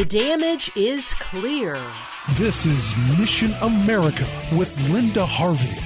The damage is clear. This is Mission America with Linda Harvey.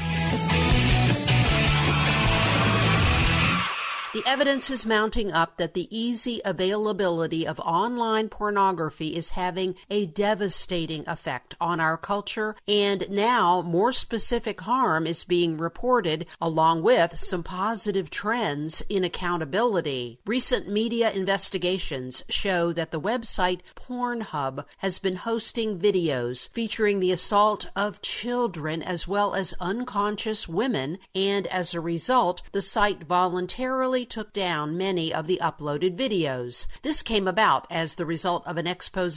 The evidence is mounting up that the easy availability of online pornography is having a devastating effect on our culture, and now more specific harm is being reported, along with some positive trends in accountability. Recent media investigations show that the website Pornhub has been hosting videos featuring the assault of children as well as unconscious women, and as a result, the site voluntarily took down many of the uploaded videos. This came about as the result of an expose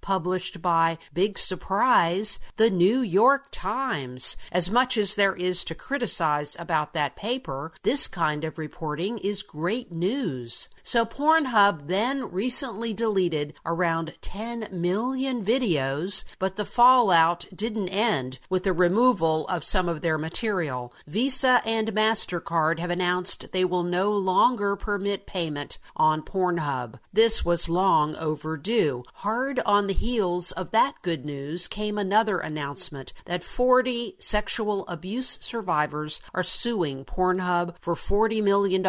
published by Big Surprise, the New York Times. As much as there is to criticize about that paper, this kind of reporting is great news. So Pornhub then recently deleted around 10 million videos, but the fallout didn't end with the removal of some of their material. Visa and MasterCard have announced they will no longer permit payment on Pornhub. This was long overdue. Hard on the heels of that good news came another announcement that 40 sexual abuse survivors are suing Pornhub for $40 million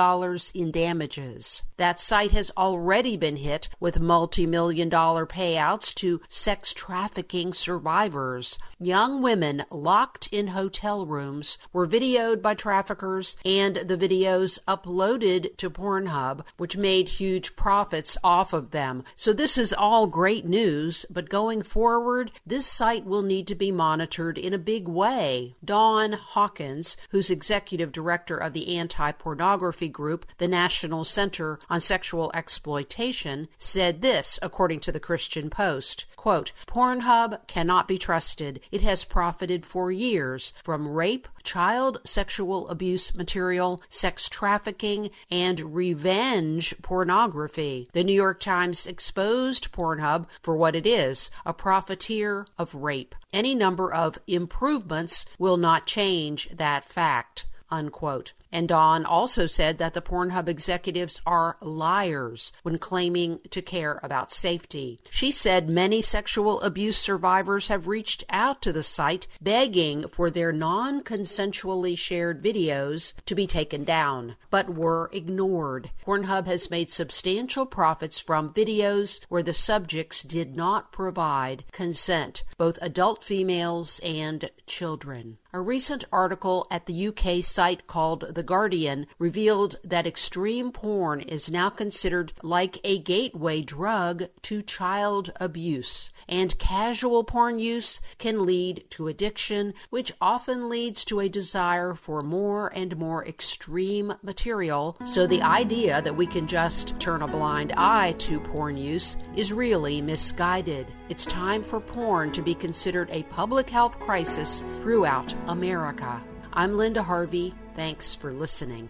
in damages. That site has already been hit with multi million dollar payouts to sex trafficking survivors. Young women locked in hotel rooms were videoed by traffickers and the videos uploaded to Pornhub, which made huge profits off of them. So this is all great news, but going forward, this site will need to be monitored in a big way. Dawn Hawkins, who's executive director of the anti pornography group, the National Center on Sexual Exploitation, said this, according to the Christian Post. Quote, Pornhub cannot be trusted. It has profited for years from rape, child sexual abuse material, sex trafficking, and revenge pornography. The New York Times exposed Pornhub for what it is a profiteer of rape. Any number of improvements will not change that fact. Unquote. And Dawn also said that the Pornhub executives are liars when claiming to care about safety. She said many sexual abuse survivors have reached out to the site begging for their non consensually shared videos to be taken down, but were ignored. Pornhub has made substantial profits from videos where the subjects did not provide consent, both adult females and children. A recent article at the UK site called The Guardian revealed that extreme porn is now considered like a gateway drug to child abuse, and casual porn use can lead to addiction, which often leads to a desire for more and more extreme material. So the idea that we can just turn a blind eye to porn use is really misguided. It's time for porn to be considered a public health crisis throughout America. I'm Linda Harvey. Thanks for listening.